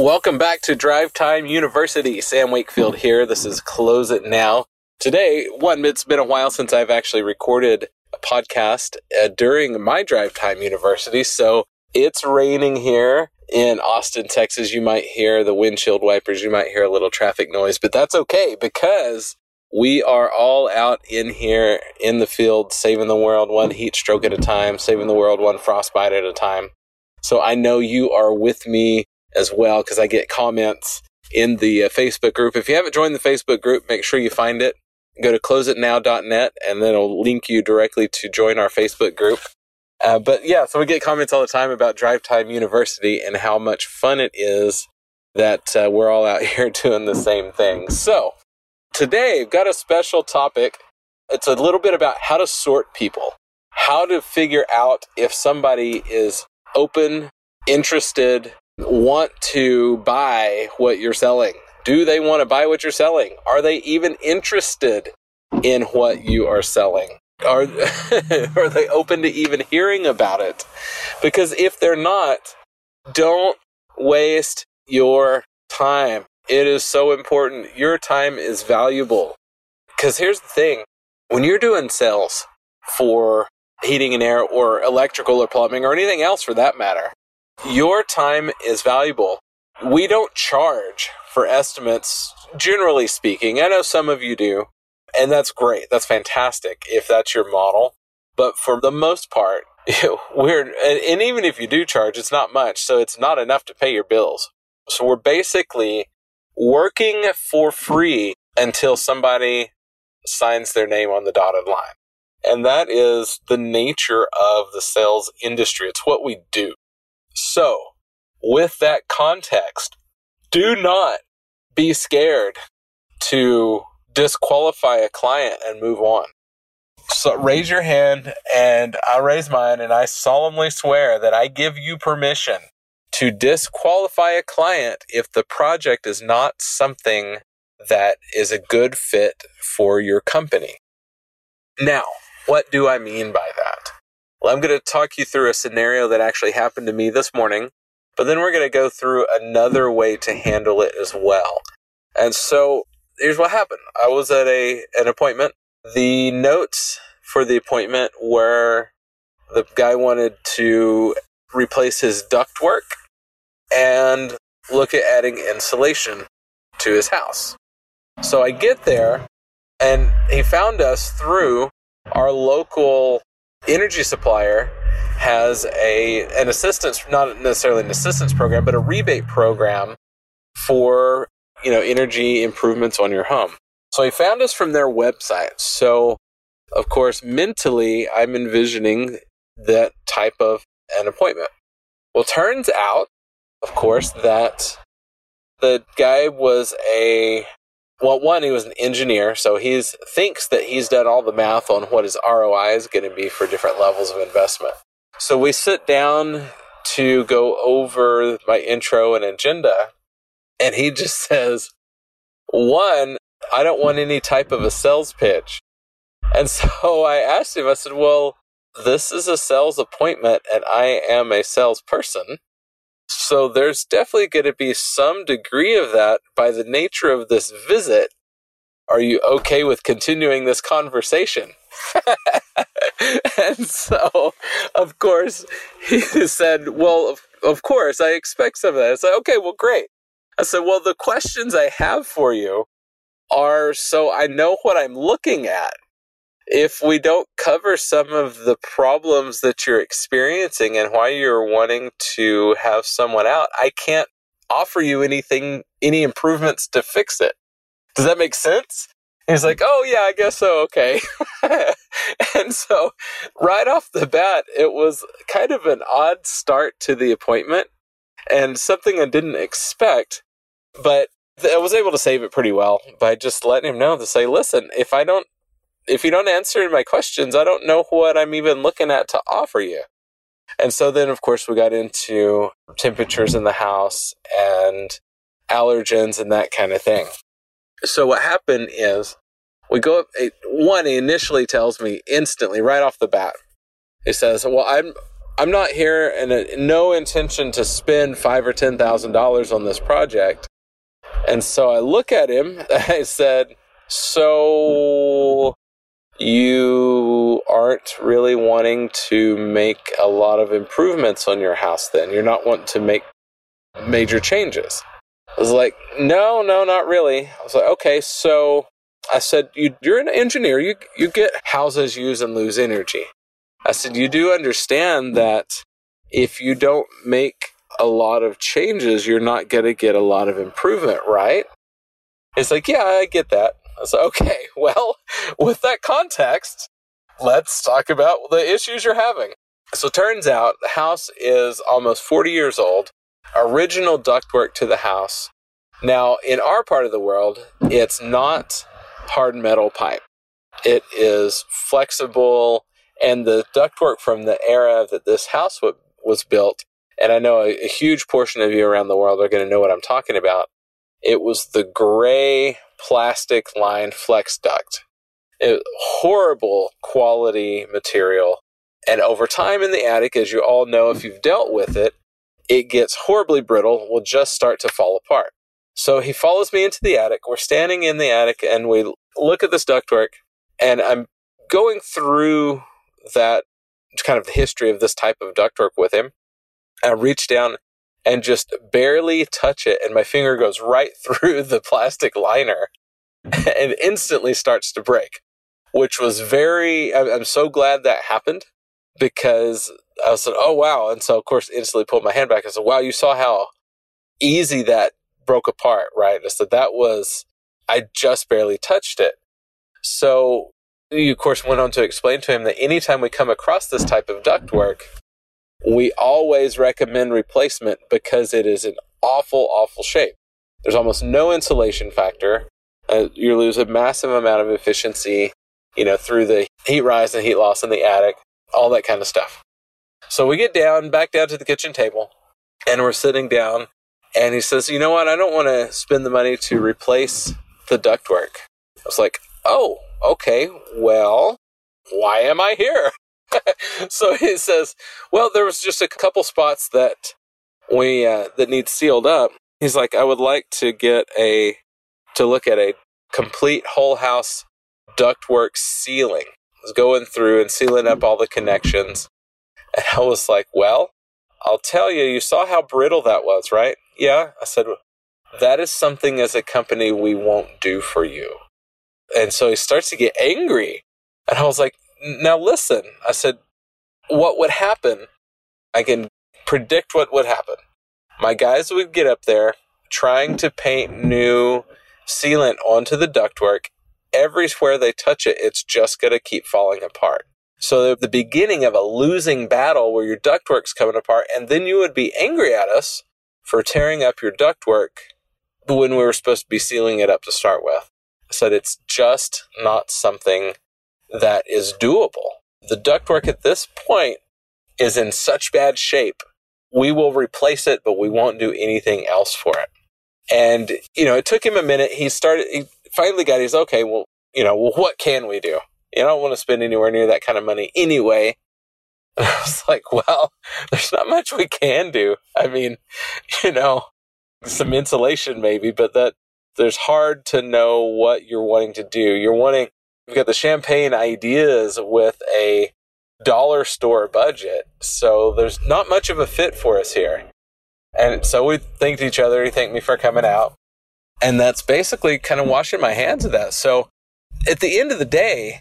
Welcome back to Drive Time University. Sam Wakefield here. This is Close It Now. Today, one, it's been a while since I've actually recorded a podcast uh, during my Drive Time University. So it's raining here in Austin, Texas. You might hear the windshield wipers. You might hear a little traffic noise, but that's okay because we are all out in here in the field, saving the world one heat stroke at a time, saving the world one frostbite at a time. So I know you are with me as well because I get comments in the uh, Facebook group. If you haven't joined the Facebook group, make sure you find it. Go to closeitnow.net and then it'll link you directly to join our Facebook group. Uh, but yeah, so we get comments all the time about Drive Time University and how much fun it is that uh, we're all out here doing the same thing. So today, I've got a special topic. It's a little bit about how to sort people, how to figure out if somebody is open, interested, want to buy what you're selling. Do they want to buy what you're selling? Are they even interested in what you are selling? Are, are they open to even hearing about it? Because if they're not, don't waste your time. It is so important. Your time is valuable. Because here's the thing when you're doing sales for heating and air or electrical or plumbing or anything else for that matter, your time is valuable. We don't charge for estimates, generally speaking. I know some of you do, and that's great. That's fantastic if that's your model. But for the most part, we're, and, even if you do charge, it's not much. So it's not enough to pay your bills. So we're basically working for free until somebody signs their name on the dotted line. And that is the nature of the sales industry. It's what we do. So, with that context, do not be scared to disqualify a client and move on. So raise your hand and I raise mine and I solemnly swear that I give you permission to disqualify a client if the project is not something that is a good fit for your company. Now, what do I mean by that? Well, I'm going to talk you through a scenario that actually happened to me this morning, but then we're going to go through another way to handle it as well. And so here's what happened. I was at a an appointment. The notes for the appointment were the guy wanted to replace his ductwork and look at adding insulation to his house. So I get there and he found us through our local energy supplier has a an assistance not necessarily an assistance program but a rebate program for you know energy improvements on your home. So he found us from their website. So of course mentally i'm envisioning that type of an appointment. Well turns out of course that the guy was a well, one, he was an engineer, so he thinks that he's done all the math on what his ROI is going to be for different levels of investment. So we sit down to go over my intro and agenda, and he just says, one, I don't want any type of a sales pitch. And so I asked him, I said, well, this is a sales appointment, and I am a salesperson. So there's definitely going to be some degree of that by the nature of this visit. Are you okay with continuing this conversation? and so, of course, he said, Well, of, of course, I expect some of that. I said, Okay, well, great. I said, Well, the questions I have for you are so I know what I'm looking at. If we don't cover some of the problems that you're experiencing and why you're wanting to have someone out, I can't offer you anything, any improvements to fix it. Does that make sense? he's like, oh, yeah, I guess so. Okay. and so, right off the bat, it was kind of an odd start to the appointment and something I didn't expect. But I was able to save it pretty well by just letting him know to say, listen, if I don't, if you don't answer my questions, I don't know what I'm even looking at to offer you. And so then, of course, we got into temperatures in the house and allergens and that kind of thing. So what happened is we go up. One, he initially tells me instantly, right off the bat, he says, "Well, I'm I'm not here and uh, no intention to spend five or ten thousand dollars on this project." And so I look at him. I said, "So you aren't really wanting to make a lot of improvements on your house then. You're not wanting to make major changes. I was like no no not really. I was like okay so i said you, you're an engineer. You, you get houses use and lose energy. I said you do understand that if you don't make a lot of changes you're not going to get a lot of improvement right? It's like yeah i get that Said, okay, well, with that context, let's talk about the issues you're having. So turns out the house is almost 40 years old, original ductwork to the house. Now, in our part of the world, it's not hard metal pipe. It is flexible, and the ductwork from the era that this house was built, and I know a, a huge portion of you around the world are going to know what I'm talking about. It was the gray plastic lined flex duct. It, horrible quality material. And over time in the attic, as you all know if you've dealt with it, it gets horribly brittle, will just start to fall apart. So he follows me into the attic. We're standing in the attic and we look at this ductwork, and I'm going through that kind of the history of this type of ductwork with him. I reach down and just barely touch it, and my finger goes right through the plastic liner and instantly starts to break, which was very, I'm so glad that happened because I said, oh, wow. And so, of course, instantly pulled my hand back and said, wow, you saw how easy that broke apart, right? I said, that was, I just barely touched it. So, you, of course, went on to explain to him that anytime we come across this type of ductwork, we always recommend replacement because it is an awful, awful shape. There's almost no insulation factor. Uh, you lose a massive amount of efficiency, you know, through the heat rise and heat loss in the attic, all that kind of stuff. So we get down, back down to the kitchen table, and we're sitting down. And he says, You know what? I don't want to spend the money to replace the ductwork. I was like, Oh, okay. Well, why am I here? so he says, "Well, there was just a couple spots that we uh, that need sealed up." He's like, "I would like to get a to look at a complete whole house ductwork sealing." I was going through and sealing up all the connections, and I was like, "Well, I'll tell you, you saw how brittle that was, right?" Yeah, I said, "That is something as a company we won't do for you." And so he starts to get angry. And I was like, now listen, I said, what would happen? I can predict what would happen. My guys would get up there trying to paint new sealant onto the ductwork. Everywhere they touch it, it's just going to keep falling apart. So the beginning of a losing battle where your ductwork's coming apart, and then you would be angry at us for tearing up your ductwork when we were supposed to be sealing it up to start with. I said it's just not something that is doable. The ductwork at this point is in such bad shape. We will replace it, but we won't do anything else for it. And, you know, it took him a minute. He started, he finally got, he's okay, well, you know, well, what can we do? You don't want to spend anywhere near that kind of money anyway. And I was like, well, there's not much we can do. I mean, you know, some insulation maybe, but that there's hard to know what you're wanting to do. You're wanting we've got the champagne ideas with a dollar store budget. So there's not much of a fit for us here. And so we thanked each other. He thanked me for coming out. And that's basically kind of washing my hands of that. So at the end of the day,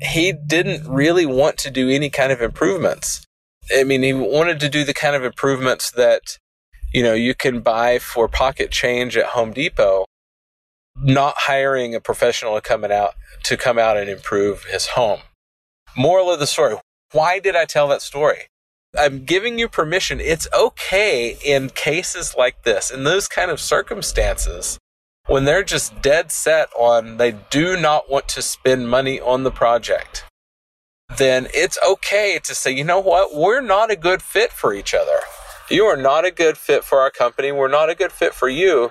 he didn't really want to do any kind of improvements. I mean, he wanted to do the kind of improvements that, you know, you can buy for pocket change at Home Depot, not hiring a professional to come out to come out and improve his home. Moral of the story. Why did I tell that story? I'm giving you permission. It's okay in cases like this, in those kind of circumstances, when they're just dead set on they do not want to spend money on the project, then it's okay to say, you know what? We're not a good fit for each other. You are not a good fit for our company. We're not a good fit for you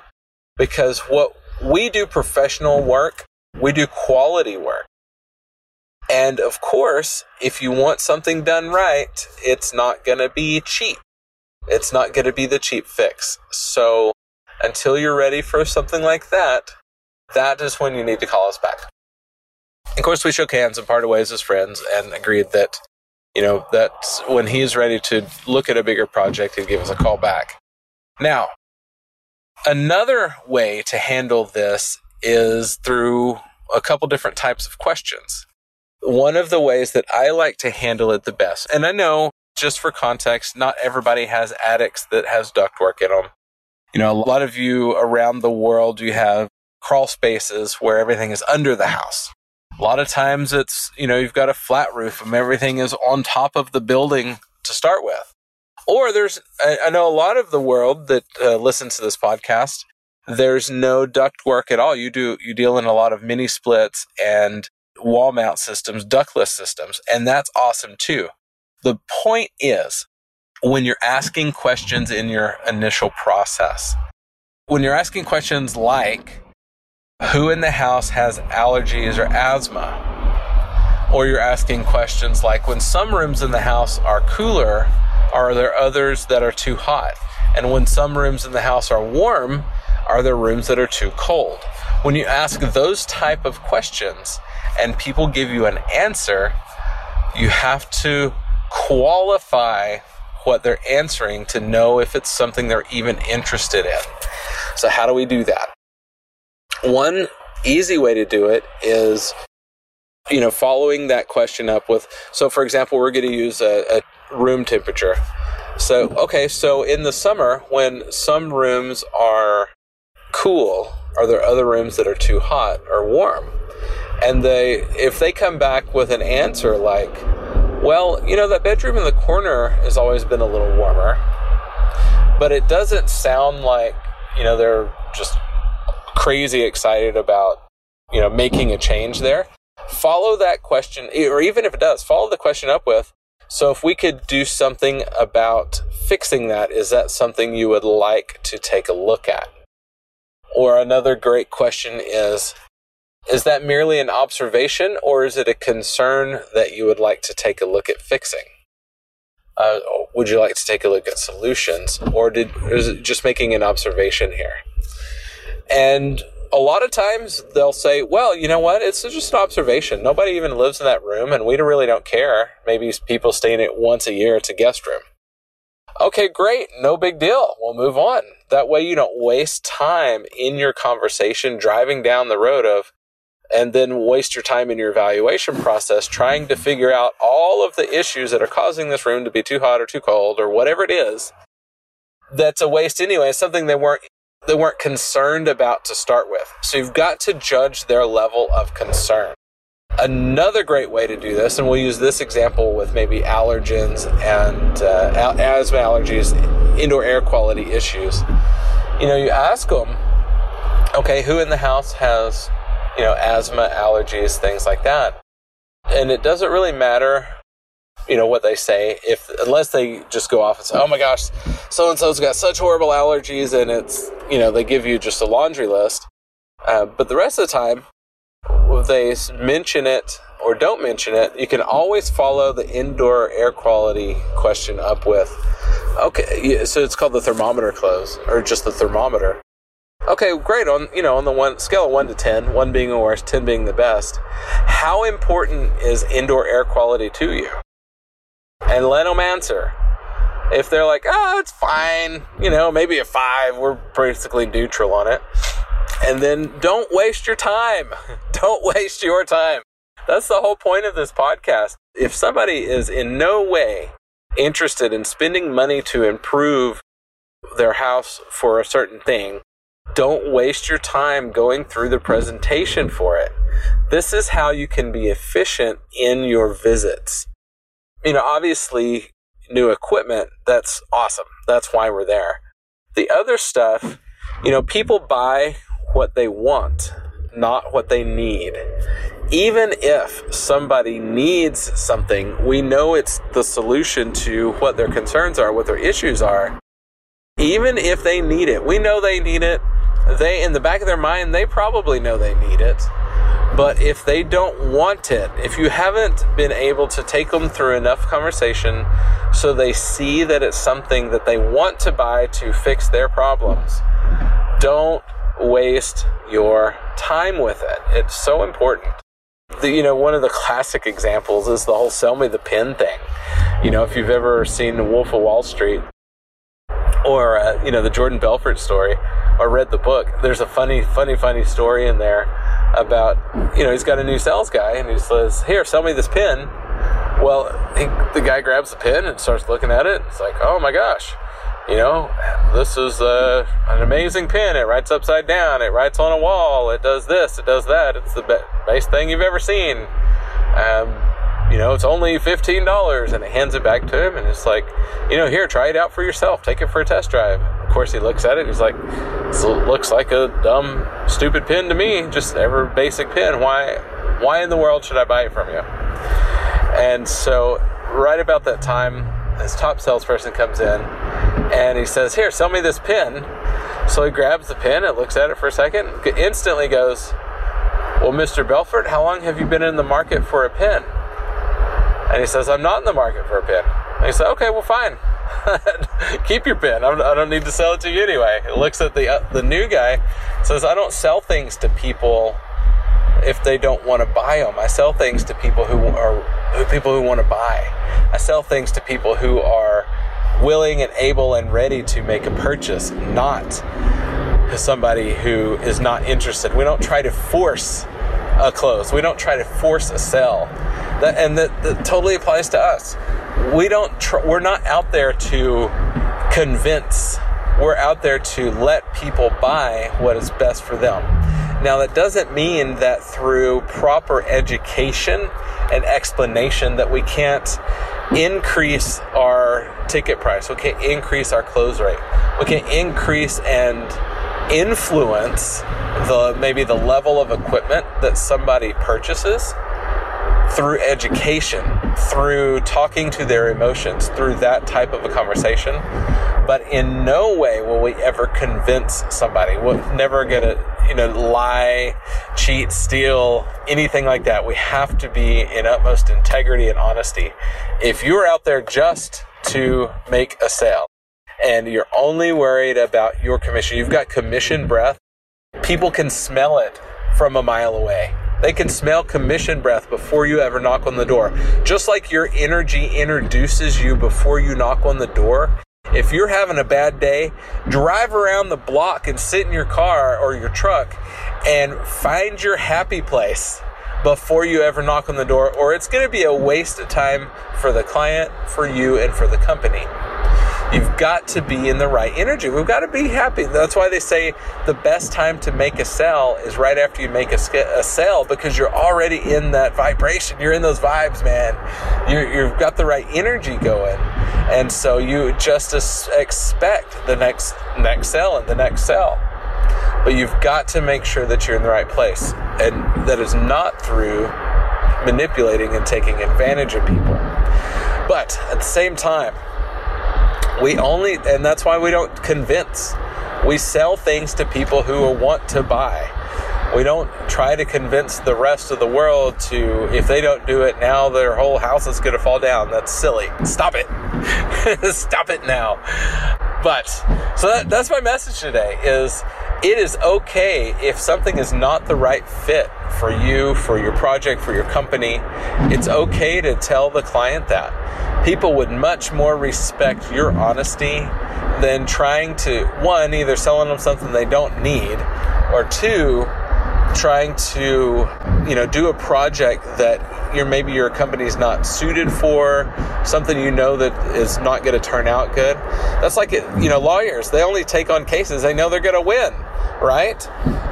because what we do professional work, we do quality work. And of course, if you want something done right, it's not going to be cheap. It's not going to be the cheap fix. So until you're ready for something like that, that is when you need to call us back. Of course, we shook hands and parted ways as friends and agreed that, you know, that when he's ready to look at a bigger project, he'd give us a call back. Now, another way to handle this is through a couple different types of questions one of the ways that I like to handle it the best, and I know just for context, not everybody has attics that has ductwork in them. You know, a lot of you around the world, you have crawl spaces where everything is under the house. A lot of times it's, you know, you've got a flat roof and everything is on top of the building to start with. Or there's, I, know a lot of the world that uh, listens to this podcast, there's no duct work at all. You do, you deal in a lot of mini splits and wall mount systems, ductless systems, and that's awesome too. The point is, when you're asking questions in your initial process, when you're asking questions like, who in the house has allergies or asthma? Or you're asking questions like, when some rooms in the house are cooler, are there others that are too hot? And when some rooms in the house are warm, are there rooms that are too cold? When you ask those type of questions, and people give you an answer, you have to qualify what they're answering to know if it's something they're even interested in. So, how do we do that? One easy way to do it is you know following that question up with so for example we're going to use a, a, room temperature. So okay so in the summer when some rooms are cool are there other rooms that are too hot or warm? And they if they come back with an answer like well you know that bedroom in the corner has always been a little warmer but it doesn't sound like you know they're just crazy excited about you know making a change there. Follow that question or even if it does follow the question up with so if we could do something about fixing that is that something you would like to take a look at or another great question is is that merely an observation, or is it a concern that you would like to take a look at fixing? Uh, would you like to take a look at solutions, or did or is it just making an observation here? And a lot of times they'll say, "Well, you know what? It's just an observation. Nobody even lives in that room, and we really don't care. Maybe people stay in it once a year. It's a guest room." Okay, great. No big deal. We'll move on. That way you don't waste time in your conversation driving down the road of, and then waste your time in your evaluation process trying to figure out all of the issues that are causing this room to be too hot or too cold or whatever it is that's a waste anyway it's something they weren't they weren't concerned about to start with. So you've got to judge their level of concern. Another great way to do this and we'll use this example with maybe allergens and uh, asthma allergies indoor air quality issues. You know you ask them okay who in the house has you know, asthma, allergies, things like that. And it doesn't really matter, you know, what they say if unless they just go off and say, "Oh my gosh, so and so's got such horrible allergies," and it's you know they give you just a laundry list. Uh, but the rest of the time, they mention it or don't mention it, you can always follow the indoor air quality question up with, okay, so it's called the thermometer close or just the thermometer. Okay, great. On you know, on the one scale of one to ten, one being the worst, ten being the best, how important is indoor air quality to you? And let them answer. If they're like, oh, it's fine, you know, maybe a five, we're basically neutral on it. And then don't waste your time. Don't waste your time. That's the whole point of this podcast. If somebody is in no way interested in spending money to improve their house for a certain thing, don't waste your time going through the presentation for it. This is how you can be efficient in your visits. You know, obviously, new equipment, that's awesome. That's why we're there. The other stuff, you know, people buy what they want, not what they need. Even if somebody needs something, we know it's the solution to what their concerns are, what their issues are. Even if they need it, we know they need it. They, in the back of their mind, they probably know they need it. But if they don't want it, if you haven't been able to take them through enough conversation so they see that it's something that they want to buy to fix their problems, don't waste your time with it. It's so important. The, you know, one of the classic examples is the whole sell me the pin thing. You know, if you've ever seen The Wolf of Wall Street or, uh, you know, the Jordan Belfort story or read the book, there's a funny, funny, funny story in there about, you know, he's got a new sales guy and he says, Here, sell me this pen. Well, he, the guy grabs the pen and starts looking at it. It's like, oh my gosh, you know, this is uh, an amazing pen. It writes upside down. It writes on a wall. It does this. It does that. It's the best thing you've ever seen. Um, you know, it's only fifteen dollars, and it hands it back to him, and it's like, you know, here, try it out for yourself. Take it for a test drive. Of course, he looks at it. he's like, this looks like a dumb, stupid pin to me. Just ever basic pin. Why, why in the world should I buy it from you? And so, right about that time, this top salesperson comes in and he says, Here, sell me this pin. So he grabs the pin and looks at it for a second, instantly goes, Well, Mr. Belfort, how long have you been in the market for a pen? And he says, I'm not in the market for a pin. And he said, Okay, well, fine. Keep your pin. I'm, I do not need to sell it to you anyway. He looks at the uh, the new guy, says, I don't sell things to people if they don't want to buy them. I sell things to people who are people who want to buy. I sell things to people who are willing and able and ready to make a purchase, not somebody who is not interested. We don't try to force a close. We don't try to force a sell. That, and that, that totally applies to us. We don't. Tr- we're not out there to convince. We're out there to let people buy what is best for them. Now, that doesn't mean that through proper education and explanation that we can't increase our ticket price. We can increase our close rate. We can increase and influence the maybe the level of equipment that somebody purchases through education, through talking to their emotions, through that type of a conversation. But in no way will we ever convince somebody. We're never gonna, you know, lie, cheat, steal, anything like that. We have to be in utmost integrity and honesty. If you're out there just to make a sale and you're only worried about your commission, you've got commission breath, people can smell it from a mile away. They can smell commission breath before you ever knock on the door. Just like your energy introduces you before you knock on the door, if you're having a bad day, drive around the block and sit in your car or your truck and find your happy place before you ever knock on the door, or it's going to be a waste of time for the client, for you, and for the company. You've got to be in the right energy. We've got to be happy. That's why they say the best time to make a sale is right after you make a, a sale because you're already in that vibration. You're in those vibes, man. you have got the right energy going. And so you just expect the next next sale and the next sale. But you've got to make sure that you're in the right place. And that is not through manipulating and taking advantage of people. But at the same time, we only, and that's why we don't convince. We sell things to people who want to buy. We don't try to convince the rest of the world to, if they don't do it now, their whole house is going to fall down. That's silly. Stop it. Stop it now. But, so that, that's my message today is it is okay if something is not the right fit for you, for your project, for your company. It's okay to tell the client that. People would much more respect your honesty than trying to, one, either selling them something they don't need, or two, trying to, you know, do a project that you're maybe your company's not suited for, something you know that is not going to turn out good. That's like it, you know, lawyers, they only take on cases they know they're going to win, right?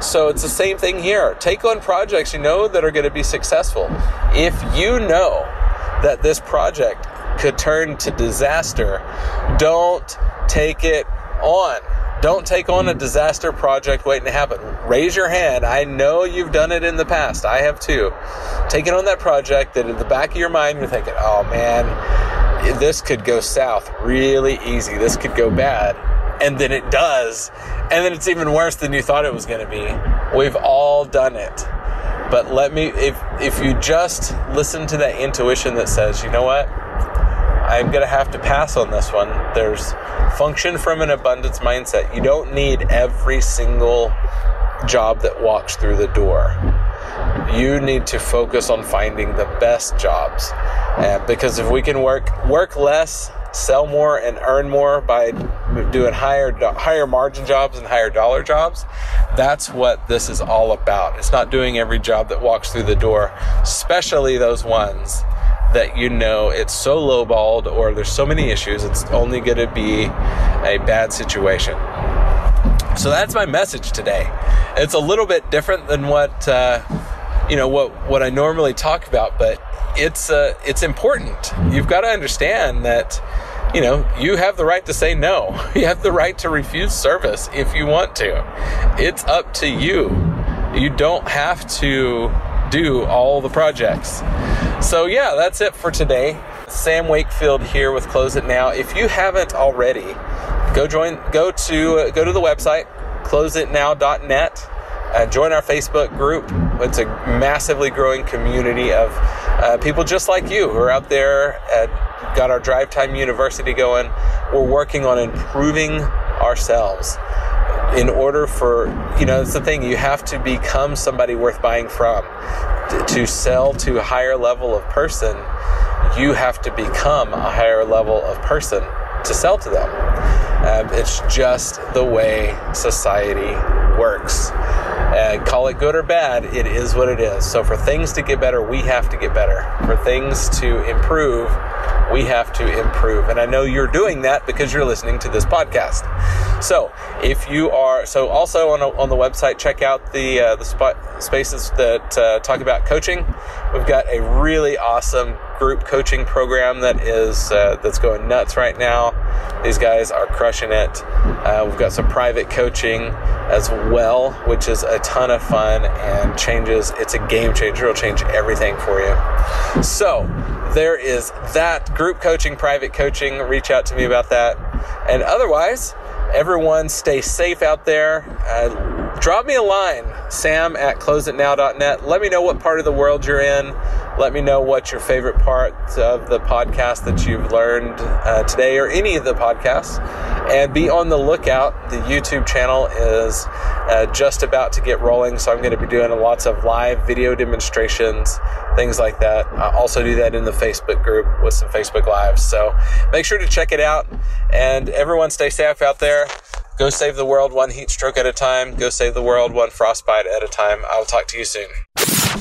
So it's the same thing here. Take on projects you know that are going to be successful. If you know that this project could turn to disaster, don't take it on. Don't take on a disaster project waiting to happen. Raise your hand. I know you've done it in the past. I have too. Taking on that project that in the back of your mind you're thinking, oh man, this could go south really easy. This could go bad. And then it does. And then it's even worse than you thought it was going to be. We've all done it. But let me, if, if you just listen to that intuition that says, you know what? I'm going to have to pass on this one. There's function from an abundance mindset. You don't need every single job that walks through the door. You need to focus on finding the best jobs. Because if we can work work less, sell more and earn more by doing higher higher margin jobs and higher dollar jobs, that's what this is all about. It's not doing every job that walks through the door, especially those ones that you know it's so lowballed or there's so many issues, it's only going to be a bad situation. So that's my message today. It's a little bit different than what uh, you know what what I normally talk about, but it's uh, it's important. You've got to understand that you know you have the right to say no. You have the right to refuse service if you want to. It's up to you. You don't have to do all the projects. So, yeah, that's it for today. Sam Wakefield here with Close It Now. If you haven't already, go join, go to, go to the website, closeitnow.net. Uh, join our Facebook group. It's a massively growing community of uh, people just like you who are out there. Got our Drive Time University going. We're working on improving ourselves in order for you know it's the thing you have to become somebody worth buying from. To sell to a higher level of person you have to become a higher level of person to sell to them. Um, it's just the way society works uh, call it good or bad it is what it is so for things to get better we have to get better for things to improve we have to improve. And I know you're doing that because you're listening to this podcast. So if you are, so also on, a, on the website, check out the, uh, the spot, spaces that uh, talk about coaching. We've got a really awesome group coaching program that is uh, that's going nuts right now. These guys are crushing it. Uh, we've got some private coaching as well, which is a ton of fun and changes. It's a game changer. It'll change everything for you. So there is that group coaching, private coaching. Reach out to me about that. And otherwise, everyone stay safe out there. Uh, drop me a line, sam at closeitnow.net. Let me know what part of the world you're in. Let me know what your favorite part of the podcast that you've learned uh, today or any of the podcasts. And be on the lookout. The YouTube channel is uh, just about to get rolling, so I'm going to be doing lots of live video demonstrations, things like that. I also do that in the Facebook group with some Facebook Lives. So make sure to check it out. And everyone stay safe out there. Go save the world one heat stroke at a time. Go save the world one frostbite at a time. I'll talk to you soon.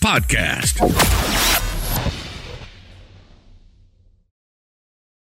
podcast.